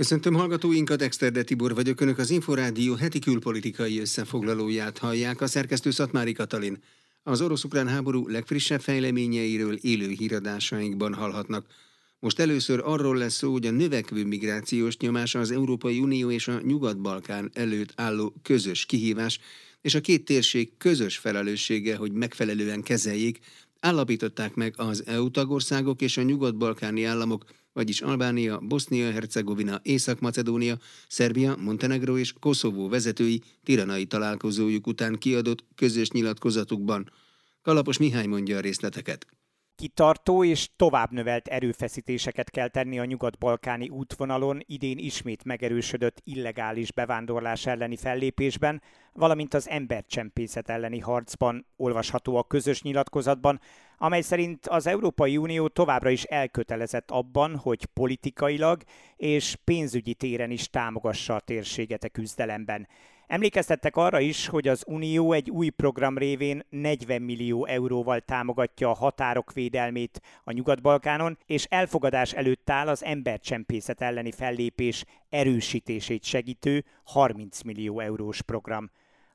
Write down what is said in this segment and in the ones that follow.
Köszöntöm hallgatóinkat, Exterde Tibor vagyok, Önök az Inforádió heti külpolitikai összefoglalóját hallják, a szerkesztő Szatmári Katalin. Az orosz-ukrán háború legfrissebb fejleményeiről élő híradásainkban hallhatnak. Most először arról lesz szó, hogy a növekvő migrációs nyomás az Európai Unió és a Nyugat-Balkán előtt álló közös kihívás, és a két térség közös felelőssége, hogy megfelelően kezeljék, állapították meg az EU tagországok és a nyugat-balkáni államok vagyis Albánia, Bosznia-Hercegovina, Észak-Macedónia, Szerbia, Montenegro és Koszovó vezetői tiranai találkozójuk után kiadott közös nyilatkozatukban. Kalapos Mihály mondja a részleteket kitartó és tovább növelt erőfeszítéseket kell tenni a nyugat-balkáni útvonalon idén ismét megerősödött illegális bevándorlás elleni fellépésben, valamint az embercsempészet elleni harcban olvasható a közös nyilatkozatban, amely szerint az Európai Unió továbbra is elkötelezett abban, hogy politikailag és pénzügyi téren is támogassa a térséget küzdelemben. Emlékeztettek arra is, hogy az Unió egy új program révén 40 millió euróval támogatja a határok védelmét a Nyugat-Balkánon, és elfogadás előtt áll az embercsempészet elleni fellépés erősítését segítő 30 millió eurós program.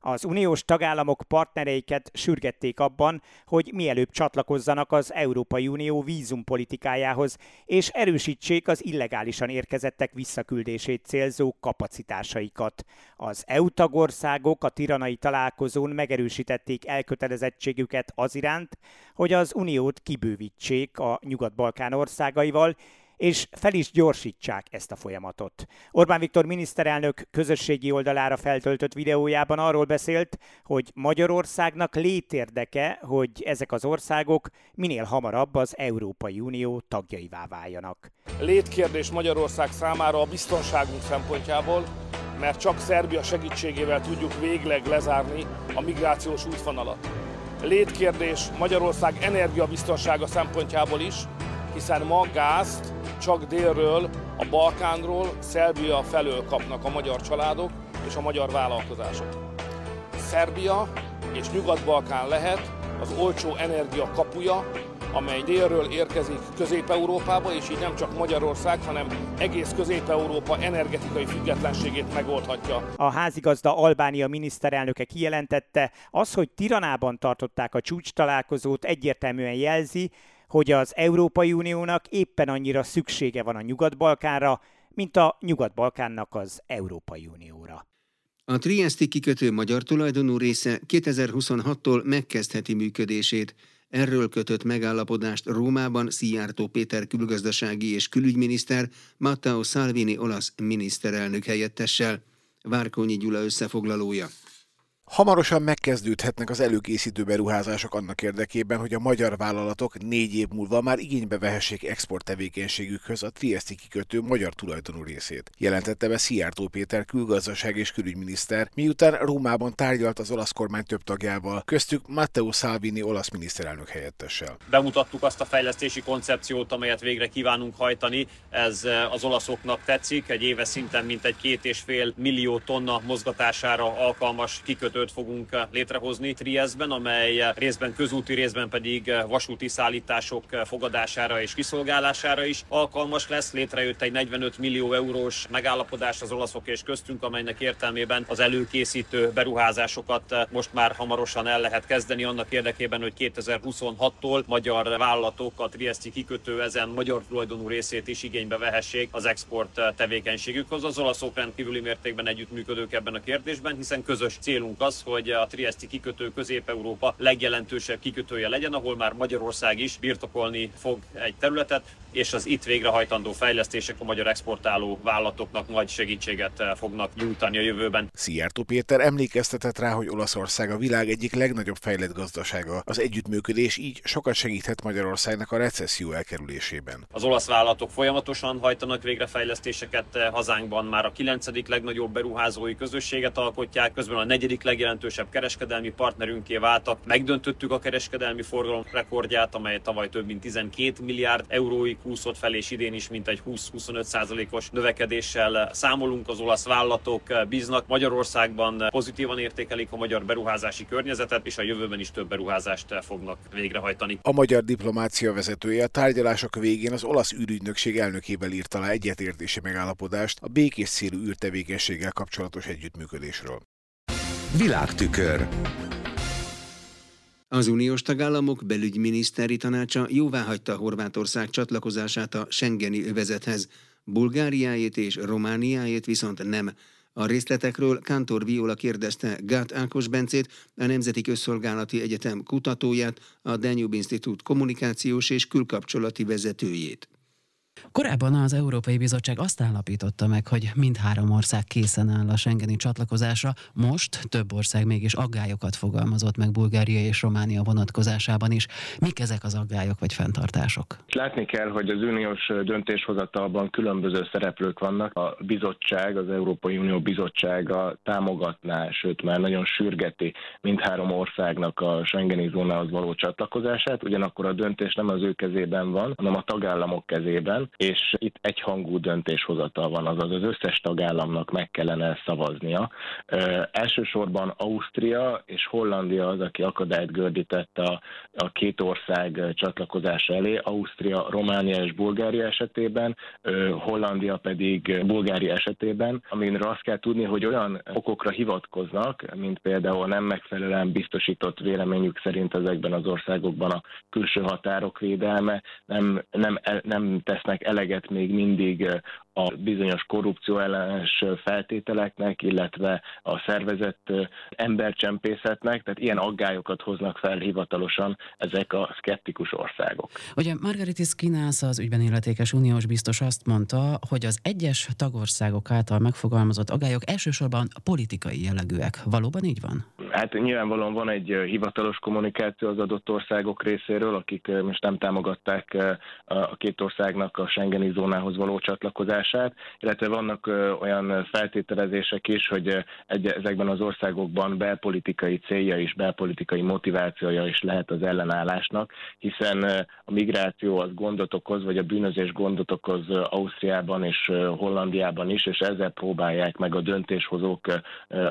Az uniós tagállamok partnereiket sürgették abban, hogy mielőbb csatlakozzanak az Európai Unió vízumpolitikájához, és erősítsék az illegálisan érkezettek visszaküldését célzó kapacitásaikat. Az EU tagországok a tiranai találkozón megerősítették elkötelezettségüket az iránt, hogy az uniót kibővítsék a Nyugat-Balkán országaival, és fel is gyorsítsák ezt a folyamatot. Orbán Viktor miniszterelnök közösségi oldalára feltöltött videójában arról beszélt, hogy Magyarországnak létérdeke, hogy ezek az országok minél hamarabb az Európai Unió tagjaivá váljanak. Létkérdés Magyarország számára a biztonságunk szempontjából, mert csak Szerbia segítségével tudjuk végleg lezárni a migrációs útvonalat. Létkérdés Magyarország energiabiztonsága szempontjából is, hiszen ma gázt csak délről, a Balkánról, Szerbia felől kapnak a magyar családok és a magyar vállalkozások. Szerbia és Nyugat-Balkán lehet az olcsó energia kapuja, amely délről érkezik Közép-Európába, és így nem csak Magyarország, hanem egész Közép-Európa energetikai függetlenségét megoldhatja. A házigazda Albánia miniszterelnöke kijelentette, az, hogy Tiranában tartották a csúcs találkozót, egyértelműen jelzi, hogy az Európai Uniónak éppen annyira szüksége van a Nyugat-Balkánra, mint a Nyugat-Balkánnak az Európai Unióra. A Triesti kikötő magyar tulajdonú része 2026-tól megkezdheti működését. Erről kötött megállapodást Rómában Szijjártó Péter külgazdasági és külügyminiszter Matteo Salvini olasz miniszterelnök helyettessel. Várkonyi Gyula összefoglalója. Hamarosan megkezdődhetnek az előkészítő beruházások annak érdekében, hogy a magyar vállalatok négy év múlva már igénybe vehessék export tevékenységükhöz a Triesti kikötő magyar tulajdonú részét. Jelentette be Szijjártó Péter külgazdaság és külügyminiszter, miután Rómában tárgyalt az olasz kormány több tagjával, köztük Matteo Salvini olasz miniszterelnök helyettessel. Bemutattuk azt a fejlesztési koncepciót, amelyet végre kívánunk hajtani. Ez az olaszoknak tetszik. Egy éves szinten mintegy két és fél millió tonna mozgatására alkalmas kikötő kikötőt fogunk eh, létrehozni Triestben, amely eh, részben közúti, részben pedig eh, vasúti szállítások fogadására és kiszolgálására is alkalmas lesz. Létrejött egy 45 millió eurós megállapodás az olaszok és köztünk, amelynek értelmében az előkészítő beruházásokat most már hamarosan el lehet kezdeni annak érdekében, hogy 2026-tól magyar vállalatok a Triesti kikötő ezen magyar tulajdonú részét is igénybe vehessék az export tevékenységükhoz. Az olaszok rendkívüli mértékben együttműködők ebben a kérdésben, hiszen közös célunk az, hogy a Triesti kikötő Közép-Európa legjelentősebb kikötője legyen, ahol már Magyarország is birtokolni fog egy területet, és az itt végrehajtandó fejlesztések a magyar exportáló vállalatoknak nagy segítséget eh, fognak nyújtani a jövőben. Szijjártó Péter emlékeztetett rá, hogy Olaszország a világ egyik legnagyobb fejlett gazdasága. Az együttműködés így sokat segíthet Magyarországnak a recesszió elkerülésében. Az olasz vállalatok folyamatosan hajtanak végre fejlesztéseket, eh, hazánkban már a kilencedik legnagyobb beruházói közösséget alkotják, közben a negyedik legjelentősebb kereskedelmi partnerünké váltak. Megdöntöttük a kereskedelmi forgalom rekordját, amely tavaly több mint 12 milliárd euróig húzott fel, és idén is mintegy 20-25 százalékos növekedéssel számolunk. Az olasz vállalatok bíznak Magyarországban, pozitívan értékelik a magyar beruházási környezetet, és a jövőben is több beruházást fognak végrehajtani. A magyar diplomácia vezetője a tárgyalások végén az olasz űrügynökség elnökével írt alá egyetértési megállapodást a békés célú űrtevékenységgel kapcsolatos együttműködésről. Világtükör az uniós tagállamok belügyminiszteri tanácsa jóváhagyta Horvátország csatlakozását a Schengeni övezethez, Bulgáriájét és Romániájét viszont nem. A részletekről Kántor Viola kérdezte Gát Ákos Bencét, a Nemzeti Közszolgálati Egyetem kutatóját, a Danube Institute kommunikációs és külkapcsolati vezetőjét. Korábban az Európai Bizottság azt állapította meg, hogy mindhárom ország készen áll a Schengeni csatlakozásra, most több ország mégis aggályokat fogalmazott meg Bulgária és Románia vonatkozásában is. Mik ezek az aggályok vagy fenntartások? Látni kell, hogy az uniós döntéshozatalban különböző szereplők vannak. A bizottság, az Európai Unió bizottsága támogatná, sőt már nagyon sürgeti mindhárom országnak a Schengeni zónához való csatlakozását, ugyanakkor a döntés nem az ő kezében van, hanem a tagállamok kezében és itt egyhangú döntéshozatal van, azaz az összes tagállamnak meg kellene szavaznia. Ö, elsősorban Ausztria és Hollandia az, aki akadályt gördített a, a két ország csatlakozása elé, Ausztria, Románia és Bulgária esetében, ö, Hollandia pedig Bulgária esetében, aminre azt kell tudni, hogy olyan okokra hivatkoznak, mint például nem megfelelően biztosított véleményük szerint ezekben az országokban a külső határok védelme, nem, nem, nem tesznek tesznek eleget még mindig a bizonyos korrupció ellenes feltételeknek, illetve a szervezett embercsempészetnek, tehát ilyen aggályokat hoznak fel hivatalosan ezek a szkeptikus országok. Ugye Margaritis Kinász, az ügyben illetékes uniós biztos azt mondta, hogy az egyes tagországok által megfogalmazott aggályok elsősorban politikai jellegűek. Valóban így van? Hát nyilvánvalóan van egy hivatalos kommunikáció az adott országok részéről, akik most nem támogatták a két országnak a Schengeni zónához való csatlakozást, hatását, illetve vannak olyan feltételezések is, hogy egy, ezekben az országokban belpolitikai célja és belpolitikai motivációja is lehet az ellenállásnak, hiszen a migráció az gondot okoz, vagy a bűnözés gondot okoz Ausztriában és Hollandiában is, és ezzel próbálják meg a döntéshozók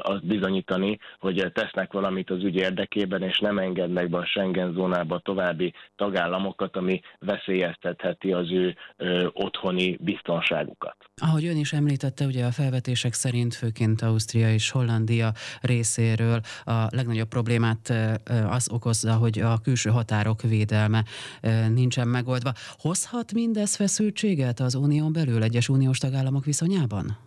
azt bizonyítani, hogy tesznek valamit az ügy érdekében, és nem engednek be a Schengen zónába további tagállamokat, ami veszélyeztetheti az ő otthoni biztonságukat. Ahogy ön is említette, ugye a felvetések szerint főként Ausztria és Hollandia részéről a legnagyobb problémát az okozza, hogy a külső határok védelme nincsen megoldva. Hozhat mindez feszültséget az unión belül egyes uniós tagállamok viszonyában?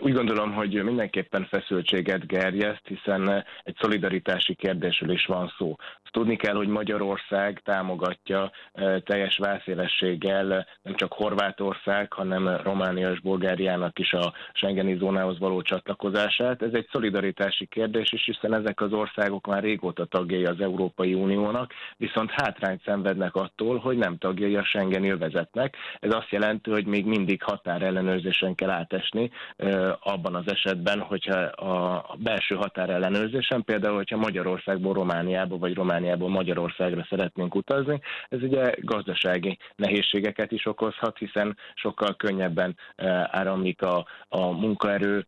Úgy gondolom, hogy mindenképpen feszültséget gerjeszt, hiszen egy szolidaritási kérdésről is van szó. Azt tudni kell, hogy Magyarország támogatja eh, teljes vászélességgel nem csak Horvátország, hanem Románia és Bulgáriának is a Schengeni zónához való csatlakozását. Ez egy szolidaritási kérdés is, hiszen ezek az országok már régóta tagjai az Európai Uniónak, viszont hátrányt szenvednek attól, hogy nem tagjai a Schengeni övezetnek. Ez azt jelenti, hogy még mindig határellenőrzésen kell átesni eh, abban az esetben, hogyha a belső határellenőrzésen, például, hogyha Magyarországból Romániába, vagy Romániából Magyarországra szeretnénk utazni, ez ugye gazdasági nehézségeket is okozhat, hiszen sokkal könnyebben áramlik a, a munkaerő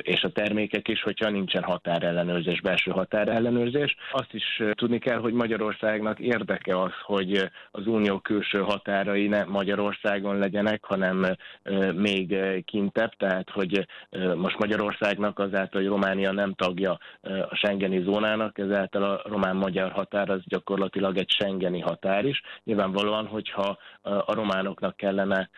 és a termékek is, hogyha nincsen határellenőrzés, belső határellenőrzés. Azt is tudni kell, hogy Magyarországnak érdeke az, hogy az unió külső határai ne Magyarországon legyenek, hanem még kintebb, tehát hogy hogy most Magyarországnak azáltal, hogy Románia nem tagja a Schengeni zónának, ezáltal a román-magyar határ az gyakorlatilag egy Schengeni határ is. Nyilvánvalóan, hogyha a románoknak kellene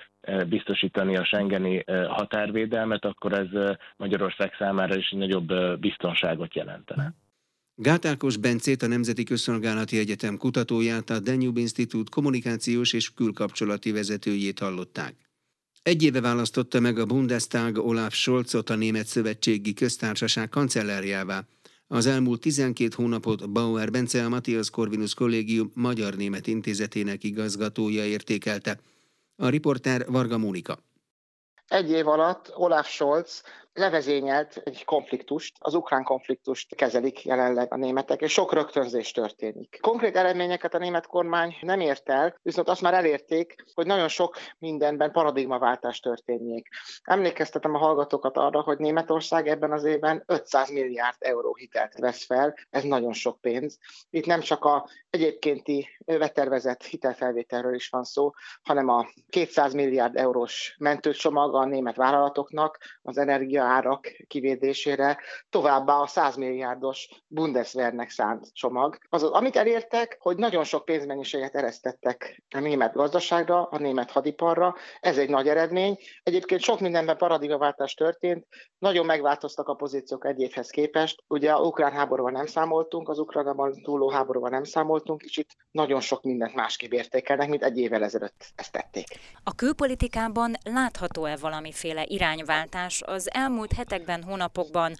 biztosítani a Schengeni határvédelmet, akkor ez Magyarország számára is nagyobb biztonságot jelentene. Gátákos Bencét, a Nemzeti Közszolgálati Egyetem kutatóját, a Danube Institute kommunikációs és külkapcsolati vezetőjét hallották. Egy éve választotta meg a Bundestag Olaf Scholzot a Német Szövetségi Köztársaság kancellárjává. Az elmúlt 12 hónapot Bauer Bence a Matthias Corvinus Kollégium Magyar-Német Intézetének igazgatója értékelte. A riporter Varga Mónika. Egy év alatt Olaf Scholz levezényelt egy konfliktust, az ukrán konfliktust kezelik jelenleg a németek, és sok rögtönzés történik. Konkrét eredményeket a német kormány nem ért el, viszont azt már elérték, hogy nagyon sok mindenben paradigmaváltás történjék. Emlékeztetem a hallgatókat arra, hogy Németország ebben az évben 500 milliárd euró hitelt vesz fel, ez nagyon sok pénz. Itt nem csak a egyébkénti betervezett hitelfelvételről is van szó, hanem a 200 milliárd eurós mentőcsomag a német vállalatoknak az energiaárak kivédésére, továbbá a 100 milliárdos Bundeswehrnek szánt csomag. Azaz, amit elértek, hogy nagyon sok pénzmennyiséget eresztettek a német gazdaságra, a német hadiparra, ez egy nagy eredmény. Egyébként sok mindenben paradigmaváltás történt, nagyon megváltoztak a pozíciók egy évhez képest. Ugye a ukrán háborúval nem számoltunk, az ukránban túló háborúval nem számoltunk, és nagyon sok mindent másképp értékelnek, mint egy évvel ezelőtt ezt tették. A külpolitikában látható-e valamiféle irányváltás az elmúlt hetekben, hónapokban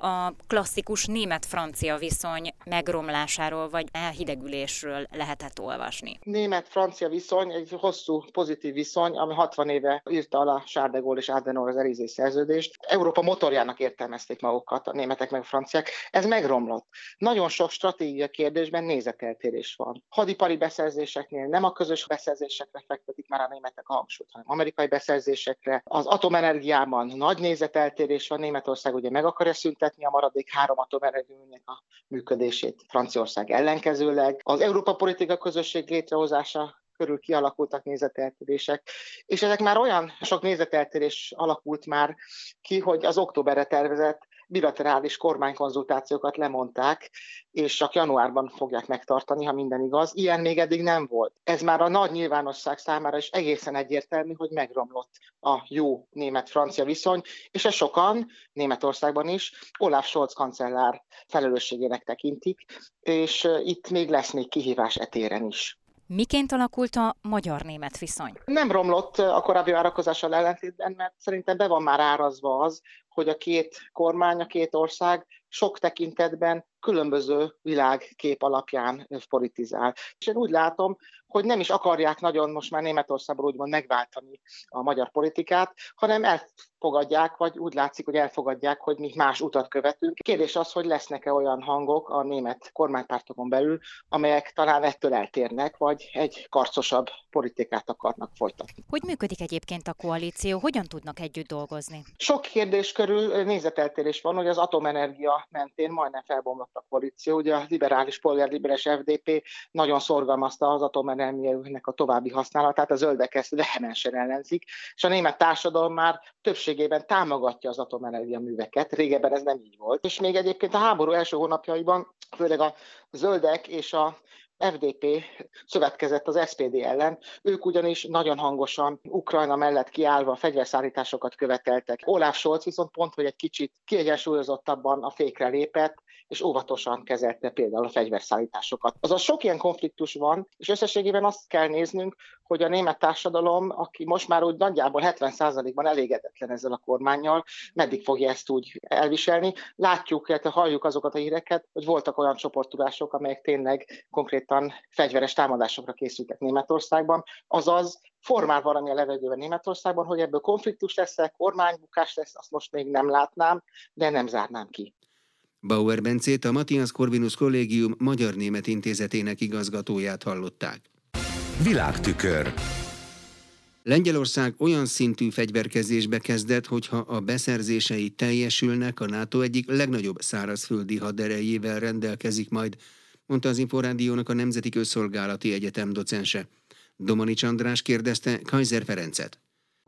a klasszikus német-francia viszony megromlásáról vagy elhidegülésről lehetett olvasni. Német-francia viszony egy hosszú pozitív viszony, ami 60 éve írta alá Charles de Gaulle és Adenauer az Elizé szerződést. Európa motorjának értelmezték magukat a németek meg a franciák. Ez megromlott. Nagyon sok stratégia kérdésben nézeteltérés van. Hadipari beszerzéseknél nem a közös beszerzésekre fektetik már a németek a hangsúlyt, hanem amerikai beszerzésekre. Az atomenergiában nagy nézeteltérés van. Németország ugye meg akarja szüntetni szüntetni a maradék három atomerőműnek a működését. Franciaország ellenkezőleg. Az Európa politika közösség létrehozása körül kialakultak nézeteltérések, és ezek már olyan sok nézeteltérés alakult már ki, hogy az októberre tervezett bilaterális kormánykonzultációkat lemondták, és csak januárban fogják megtartani, ha minden igaz. Ilyen még eddig nem volt. Ez már a nagy nyilvánosság számára is egészen egyértelmű, hogy megromlott a jó német-francia viszony, és ez sokan, Németországban is, Olaf Scholz kancellár felelősségének tekintik, és itt még lesz még kihívás etéren is. Miként alakult a magyar-német viszony? Nem romlott a korábbi várakozással ellentétben, mert szerintem be van már árazva az, hogy a két kormány, a két ország sok tekintetben különböző világkép alapján politizál. És én úgy látom, hogy nem is akarják nagyon most már Németországban úgymond megváltani a magyar politikát, hanem elfogadják, vagy úgy látszik, hogy elfogadják, hogy mi más utat követünk. Kérdés az, hogy lesznek-e olyan hangok a német kormánypártokon belül, amelyek talán ettől eltérnek, vagy egy karcosabb politikát akarnak folytatni. Hogy működik egyébként a koalíció? Hogyan tudnak együtt dolgozni? Sok kérdés körül nézeteltérés van, hogy az atomenergia mentén majdnem felbomlott a koalíció. Ugye a liberális polgárliberes FDP nagyon szorgalmazta az atomenergiának a további használatát, a zöldek ezt vehemensen ellenzik, és a német társadalom már többségében támogatja az atomenergia műveket. Régebben ez nem így volt. És még egyébként a háború első hónapjaiban főleg a zöldek és a FDP szövetkezett az SPD ellen, ők ugyanis nagyon hangosan Ukrajna mellett kiállva fegyverszállításokat követeltek. Olaf Scholz viszont pont, hogy egy kicsit kiegyensúlyozottabban a fékre lépett, és óvatosan kezelte például a fegyverszállításokat. Azaz sok ilyen konfliktus van, és összességében azt kell néznünk, hogy a német társadalom, aki most már úgy nagyjából 70%-ban elégedetlen ezzel a kormányjal, meddig fogja ezt úgy elviselni. Látjuk, illetve halljuk azokat a híreket, hogy voltak olyan csoportulások, amelyek tényleg konkrétan fegyveres támadásokra készültek Németországban, azaz formál valami a levegőben Németországban, hogy ebből konfliktus lesz-e, kormánybukás lesz, azt most még nem látnám, de nem zárnám ki. Bauer Bencét, a Matthias Corvinus Kollégium Magyar-Német Intézetének igazgatóját hallották. Világtükör Lengyelország olyan szintű fegyverkezésbe kezdett, hogyha a beszerzései teljesülnek, a NATO egyik legnagyobb szárazföldi haderejével rendelkezik majd, mondta az Inforádiónak a Nemzeti Közszolgálati Egyetem docense. Domanics András kérdezte Kaiser Ferencet.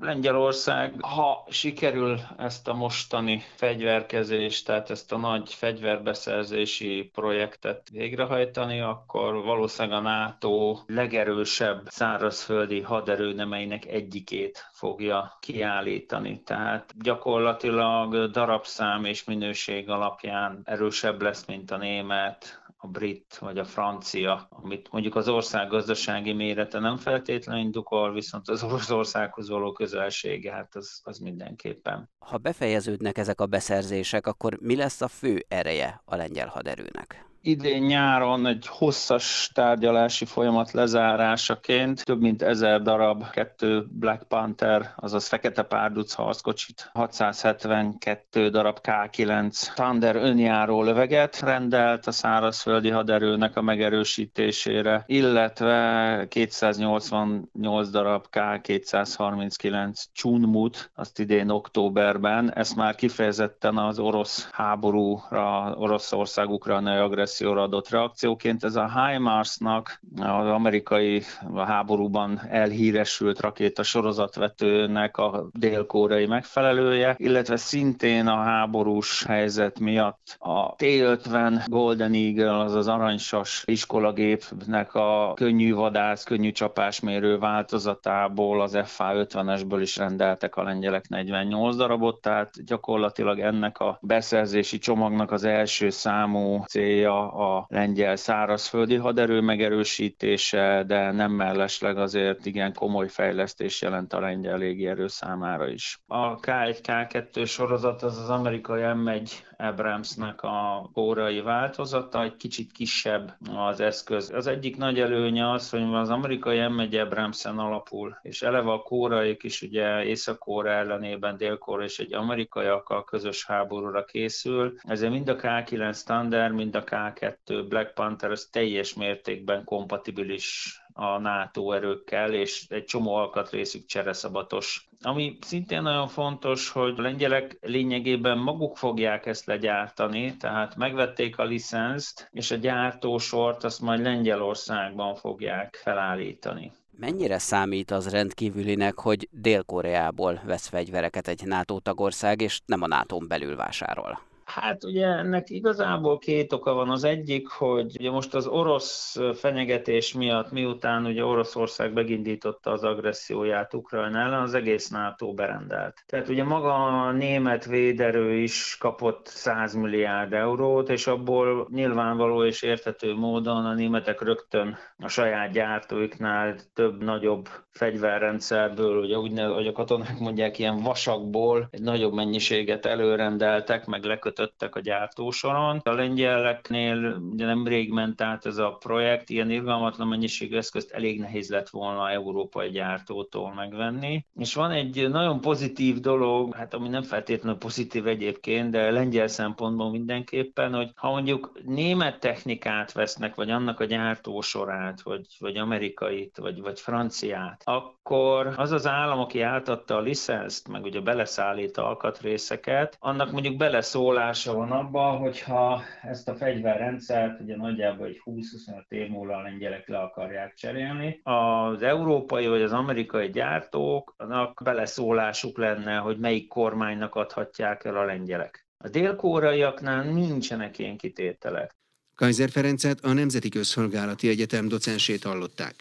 Lengyelország, ha sikerül ezt a mostani fegyverkezést, tehát ezt a nagy fegyverbeszerzési projektet végrehajtani, akkor valószínűleg a NATO legerősebb szárazföldi haderőnemeinek egyikét fogja kiállítani. Tehát gyakorlatilag darabszám és minőség alapján erősebb lesz, mint a német, a brit vagy a francia, amit mondjuk az ország gazdasági mérete nem feltétlenül indukol, viszont az országhoz való közelsége, hát az, az mindenképpen. Ha befejeződnek ezek a beszerzések, akkor mi lesz a fő ereje a lengyel haderőnek? Idén nyáron egy hosszas tárgyalási folyamat lezárásaként több mint ezer darab, kettő Black Panther, azaz fekete párduc harckocsit, 672 darab K9 Thunder önjáró löveget rendelt a szárazföldi haderőnek a megerősítésére, illetve 288 darab K239 Chunmut, azt idén októberben, ezt már kifejezetten az orosz háborúra, Oroszország ukrajnai agresszióra adott reakcióként. Ez a HIMARS-nak az amerikai háborúban elhíresült rakéta sorozatvetőnek a dél-koreai megfelelője, illetve szintén a háborús helyzet miatt a T-50 Golden Eagle, az az aranysas iskolagépnek a könnyű vadász, könnyű csapásmérő változatából, az FA-50-esből is rendeltek a lengyelek 48 darabot, tehát gyakorlatilag ennek a beszerzési csomagnak az első számú célja a lengyel szárazföldi haderő megerősítése, de nem mellesleg azért igen komoly fejlesztés jelent a lengyel légierő számára is. A K1, K2 sorozat az az amerikai M1 Abramsnek a kórai változata, egy kicsit kisebb az eszköz. Az egyik nagy előnye az, hogy az amerikai M1 Abramsen alapul, és eleve a kóraik is ugye Észak-Kóra ellenében dél és egy amerikaiakkal közös háborúra készül, ezért mind a K9 Standard, mind a K2 Black Panther az teljes mértékben kompatibilis a NATO erőkkel, és egy csomó alkatrészük csereszabatos. Ami szintén nagyon fontos, hogy a lengyelek lényegében maguk fogják ezt legyártani, tehát megvették a licenszt, és a gyártósort azt majd Lengyelországban fogják felállítani. Mennyire számít az rendkívülinek, hogy Dél-Koreából vesz fegyvereket egy NATO tagország, és nem a nato belül vásárol? Hát ugye ennek igazából két oka van. Az egyik, hogy ugye most az orosz fenyegetés miatt, miután ugye Oroszország megindította az agresszióját Ukrajna ellen, az egész NATO berendelt. Tehát ugye maga a német véderő is kapott 100 milliárd eurót, és abból nyilvánvaló és érthető módon a németek rögtön a saját gyártóiknál több nagyobb fegyverrendszerből, ugye úgy, hogy a katonák mondják, ilyen vasakból egy nagyobb mennyiséget előrendeltek, meg lekötöttek kötöttek a gyártósoron. A lengyeleknél ugye nemrég ment át ez a projekt, ilyen irgalmatlan mennyiségű eszközt elég nehéz lett volna európai gyártótól megvenni. És van egy nagyon pozitív dolog, hát ami nem feltétlenül pozitív egyébként, de lengyel szempontból mindenképpen, hogy ha mondjuk német technikát vesznek, vagy annak a gyártósorát, vagy, vagy amerikait, vagy, vagy franciát, akkor az az állam, aki átadta a licenszt, meg ugye beleszállít alkatrészeket, annak mondjuk beleszólás hatása van abban, hogyha ezt a fegyverrendszert ugye nagyjából egy 20-25 év múlva a lengyelek le akarják cserélni. Az európai vagy az amerikai gyártóknak beleszólásuk lenne, hogy melyik kormánynak adhatják el a lengyelek. A dél-kóraiaknál nincsenek ilyen kitételek. Kaiser Ferencet a Nemzeti Közszolgálati Egyetem docensét hallották.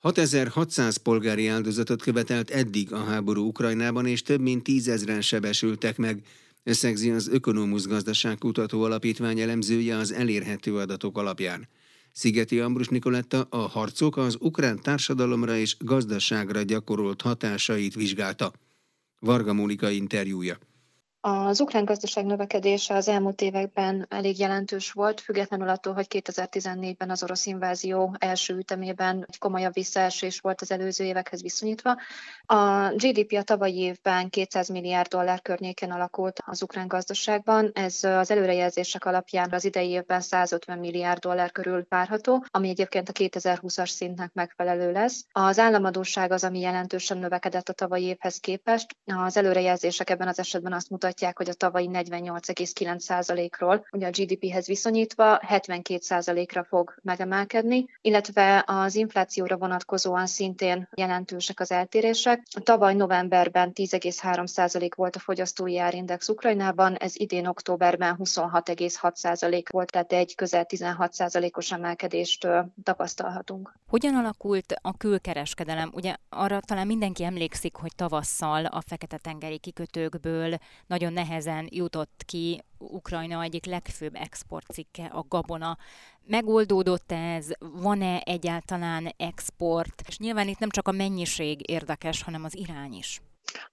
6600 polgári áldozatot követelt eddig a háború Ukrajnában, és több mint tízezren sebesültek meg, összegzi az Ökonomusz Gazdaságkutató Alapítvány elemzője az elérhető adatok alapján. Szigeti Ambrus Nikoletta a harcok az ukrán társadalomra és gazdaságra gyakorolt hatásait vizsgálta. Varga Mónika interjúja. Az ukrán gazdaság növekedése az elmúlt években elég jelentős volt, függetlenül attól, hogy 2014-ben az orosz invázió első ütemében egy komolyabb visszaesés volt az előző évekhez viszonyítva. A GDP a tavalyi évben 200 milliárd dollár környéken alakult az ukrán gazdaságban, ez az előrejelzések alapján az idei évben 150 milliárd dollár körül várható, ami egyébként a 2020-as szintnek megfelelő lesz. Az államadóság az, ami jelentősen növekedett a tavalyi évhez képest. Az előrejelzések ebben az esetben azt mutatják, mutatják, hogy a tavalyi 48,9%-ról, ugye a GDP-hez viszonyítva 72%-ra fog megemelkedni, illetve az inflációra vonatkozóan szintén jelentősek az eltérések. Tavaly novemberben 10,3% volt a fogyasztói árindex Ukrajnában, ez idén októberben 26,6% volt, tehát egy közel 16%-os emelkedést tapasztalhatunk. Hogyan alakult a külkereskedelem? Ugye arra talán mindenki emlékszik, hogy tavasszal a Fekete-tengeri kikötőkből nagy nagyon nehezen jutott ki Ukrajna egyik legfőbb exportcikke, a gabona. Megoldódott ez? Van-e egyáltalán export? És nyilván itt nem csak a mennyiség érdekes, hanem az irány is.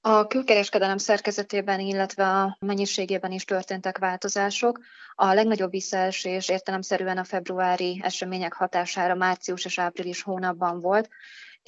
A külkereskedelem szerkezetében, illetve a mennyiségében is történtek változások. A legnagyobb visszaesés értelemszerűen a februári események hatására március és április hónapban volt,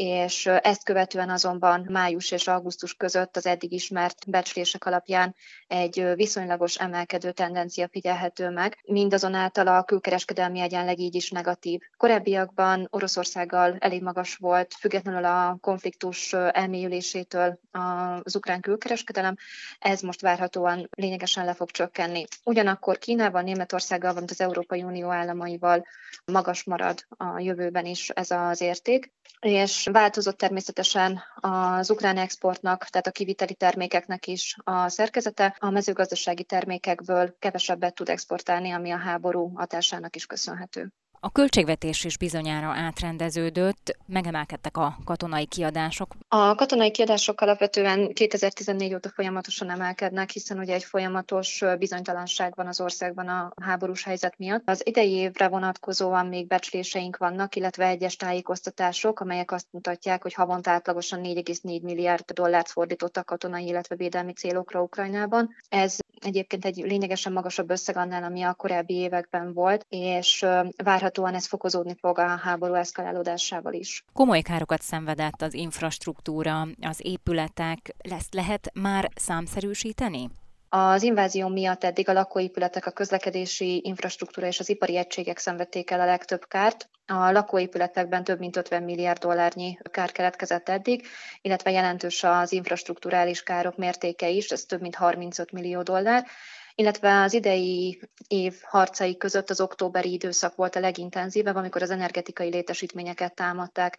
és ezt követően azonban május és augusztus között az eddig ismert becslések alapján egy viszonylagos emelkedő tendencia figyelhető meg, mindazonáltal a külkereskedelmi egyenleg így is negatív. Korábbiakban Oroszországgal elég magas volt, függetlenül a konfliktus elmélyülésétől az ukrán külkereskedelem, ez most várhatóan lényegesen le fog csökkenni. Ugyanakkor Kínával, Németországgal, valamint az Európai Unió államaival magas marad a jövőben is ez az érték, és változott természetesen az ukrán exportnak, tehát a kiviteli termékeknek is a szerkezete. A mezőgazdasági termékekből kevesebbet tud exportálni, ami a háború hatásának is köszönhető. A költségvetés is bizonyára átrendeződött, megemelkedtek a katonai kiadások. A katonai kiadások alapvetően 2014 óta folyamatosan emelkednek, hiszen ugye egy folyamatos bizonytalanság van az országban a háborús helyzet miatt. Az idei évre vonatkozóan még becsléseink vannak, illetve egyes tájékoztatások, amelyek azt mutatják, hogy havonta átlagosan 4,4 milliárd dollárt fordítottak katonai, illetve védelmi célokra Ukrajnában. Ez egyébként egy lényegesen magasabb összeg annál, ami a korábbi években volt, és várhatóan ez fokozódni fog a háború eszkalálódásával is. Komoly károkat szenvedett az infrastruktúra, az épületek. Ezt lehet már számszerűsíteni? Az invázió miatt eddig a lakóépületek, a közlekedési infrastruktúra és az ipari egységek szenvedték el a legtöbb kárt. A lakóépületekben több mint 50 milliárd dollárnyi kár keletkezett eddig, illetve jelentős az infrastruktúrális károk mértéke is, ez több mint 35 millió dollár illetve az idei év harcai között az októberi időszak volt a legintenzívebb, amikor az energetikai létesítményeket támadták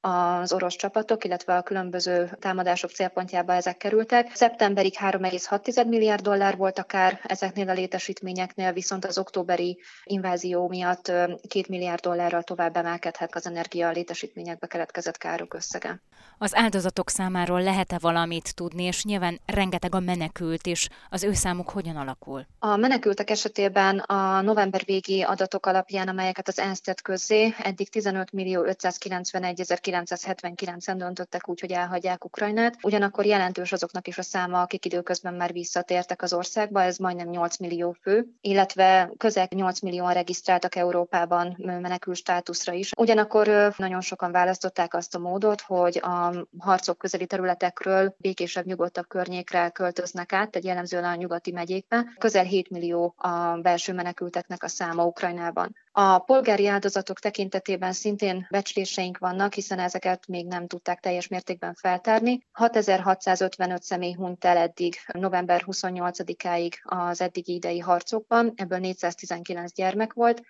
az orosz csapatok, illetve a különböző támadások célpontjába ezek kerültek. Szeptemberig 3,6 milliárd dollár volt akár ezeknél a létesítményeknél, viszont az októberi invázió miatt 2 milliárd dollárral tovább emelkedhet az energia létesítményekbe keletkezett károk összege. Az áldozatok számáról lehet-e valamit tudni, és nyilván rengeteg a menekült, és az ő számuk hogyan alakul? A menekültek esetében a november végi adatok alapján, amelyeket az ENSZ tett közzé, eddig 15 millió 591 1979-en döntöttek úgy, hogy elhagyják Ukrajnát. Ugyanakkor jelentős azoknak is a száma, akik időközben már visszatértek az országba, ez majdnem 8 millió fő, illetve közel 8 millióan regisztráltak Európában menekül státuszra is. Ugyanakkor nagyon sokan választották azt a módot, hogy a harcok közeli területekről békésebb, nyugodtabb környékre költöznek át, egy jellemzően a nyugati megyékbe. Közel 7 millió a belső menekülteknek a száma Ukrajnában. A polgári áldozatok tekintetében szintén becsléseink vannak, hiszen ezeket még nem tudták teljes mértékben feltárni. 6655 személy hunyt el eddig november 28-áig az eddigi idei harcokban, ebből 419 gyermek volt.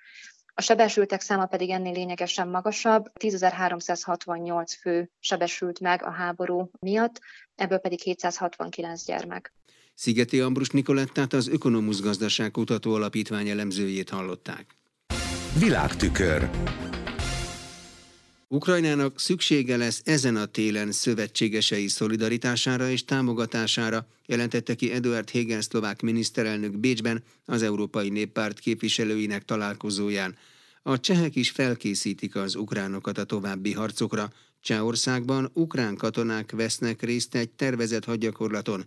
A sebesültek száma pedig ennél lényegesen magasabb, 10.368 fő sebesült meg a háború miatt, ebből pedig 769 gyermek. Szigeti Ambrus Nikolettát az Ökonomusz Gazdaságkutató Alapítvány elemzőjét hallották. Világtükör Ukrajnának szüksége lesz ezen a télen szövetségesei szolidaritására és támogatására, jelentette ki Eduard Hegen szlovák miniszterelnök Bécsben az Európai Néppárt képviselőinek találkozóján. A csehek is felkészítik az ukránokat a további harcokra. Csehországban ukrán katonák vesznek részt egy tervezett hadgyakorlaton.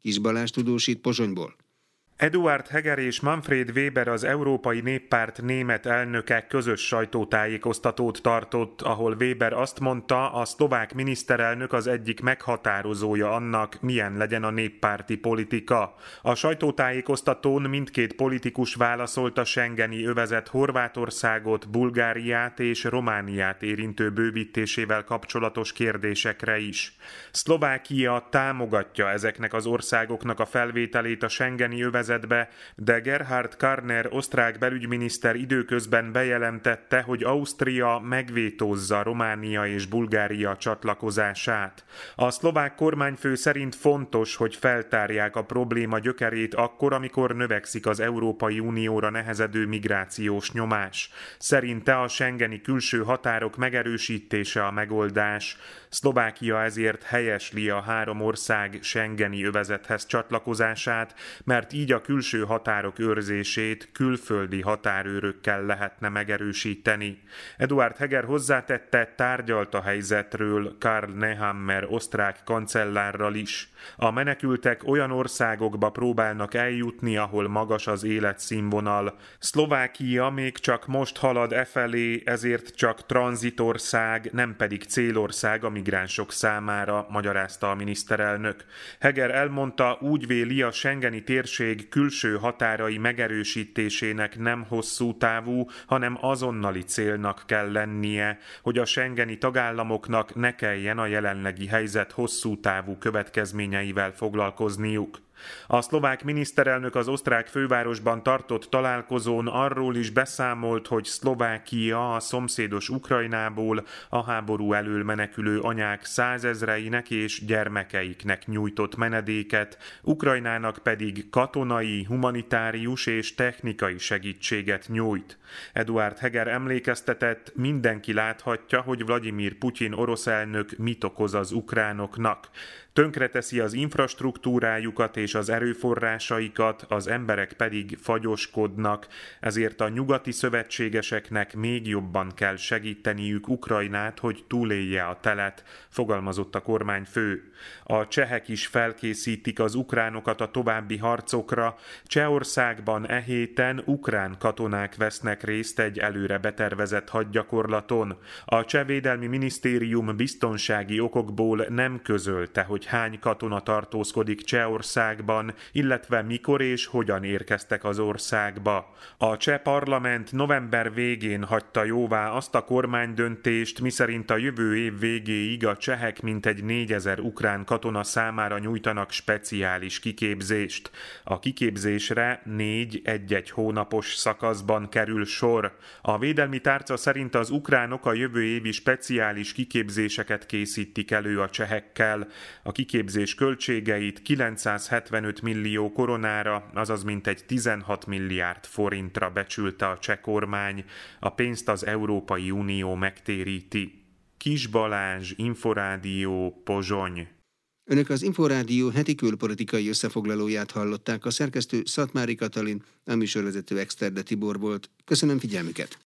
Kis Balázs tudósít Pozsonyból. Eduard Heger és Manfred Weber az Európai Néppárt német elnöke közös sajtótájékoztatót tartott, ahol Weber azt mondta, a szlovák miniszterelnök az egyik meghatározója annak, milyen legyen a néppárti politika. A sajtótájékoztatón mindkét politikus válaszolt a Schengeni övezet Horvátországot, Bulgáriát és Romániát érintő bővítésével kapcsolatos kérdésekre is. Szlovákia támogatja ezeknek az országoknak a felvételét a Schengeni övezet szervezetbe, de Gerhard Karner osztrák belügyminiszter időközben bejelentette, hogy Ausztria megvétózza Románia és Bulgária csatlakozását. A szlovák kormányfő szerint fontos, hogy feltárják a probléma gyökerét akkor, amikor növekszik az Európai Unióra nehezedő migrációs nyomás. Szerinte a Schengeni külső határok megerősítése a megoldás. Szlovákia ezért helyesli a három ország Schengeni övezethez csatlakozását, mert így a a külső határok őrzését külföldi határőrökkel lehetne megerősíteni. Eduard Heger hozzátette, tárgyalt a helyzetről Karl Nehammer osztrák kancellárral is. A menekültek olyan országokba próbálnak eljutni, ahol magas az életszínvonal. Szlovákia még csak most halad e felé, ezért csak tranzitország, nem pedig célország a migránsok számára, magyarázta a miniszterelnök. Heger elmondta, úgy véli a Schengeni térség külső határai megerősítésének nem hosszú távú, hanem azonnali célnak kell lennie, hogy a Schengeni tagállamoknak ne kelljen a jelenlegi helyzet hosszú távú következményeivel foglalkozniuk. A szlovák miniszterelnök az osztrák fővárosban tartott találkozón arról is beszámolt, hogy Szlovákia a szomszédos Ukrajnából a háború elől menekülő anyák százezreinek és gyermekeiknek nyújtott menedéket, Ukrajnának pedig katonai, humanitárius és technikai segítséget nyújt. Eduard Heger emlékeztetett, mindenki láthatja, hogy Vladimir Putyin orosz elnök mit okoz az ukránoknak. Tönkreteszi az infrastruktúrájukat és az erőforrásaikat, az emberek pedig fagyoskodnak, ezért a nyugati szövetségeseknek még jobban kell segíteniük Ukrajnát, hogy túlélje a telet, fogalmazott a kormányfő. A csehek is felkészítik az ukránokat a további harcokra. Csehországban e héten ukrán katonák vesznek részt egy előre betervezett hadgyakorlaton. A csehvédelmi minisztérium biztonsági okokból nem közölte, hogy hány katona tartózkodik Csehországban, illetve mikor és hogyan érkeztek az országba. A cseh parlament november végén hagyta jóvá azt a kormánydöntést, miszerint a jövő év végéig a csehek mintegy 4000 ukrán katona számára nyújtanak speciális kiképzést. A kiképzésre négy egy-egy hónapos szakaszban kerül sor. A védelmi tárca szerint az ukránok a jövő évi speciális kiképzéseket készítik elő a csehekkel. A kiképzés költségeit 975 millió koronára, azaz mintegy 16 milliárd forintra becsülte a cseh kormány, a pénzt az Európai Unió megtéríti. Kis Balázs, Inforádió, Pozsony. Önök az Inforádió heti külpolitikai összefoglalóját hallották, a szerkesztő Szatmári Katalin, a műsorvezető Exterde Tibor volt. Köszönöm figyelmüket!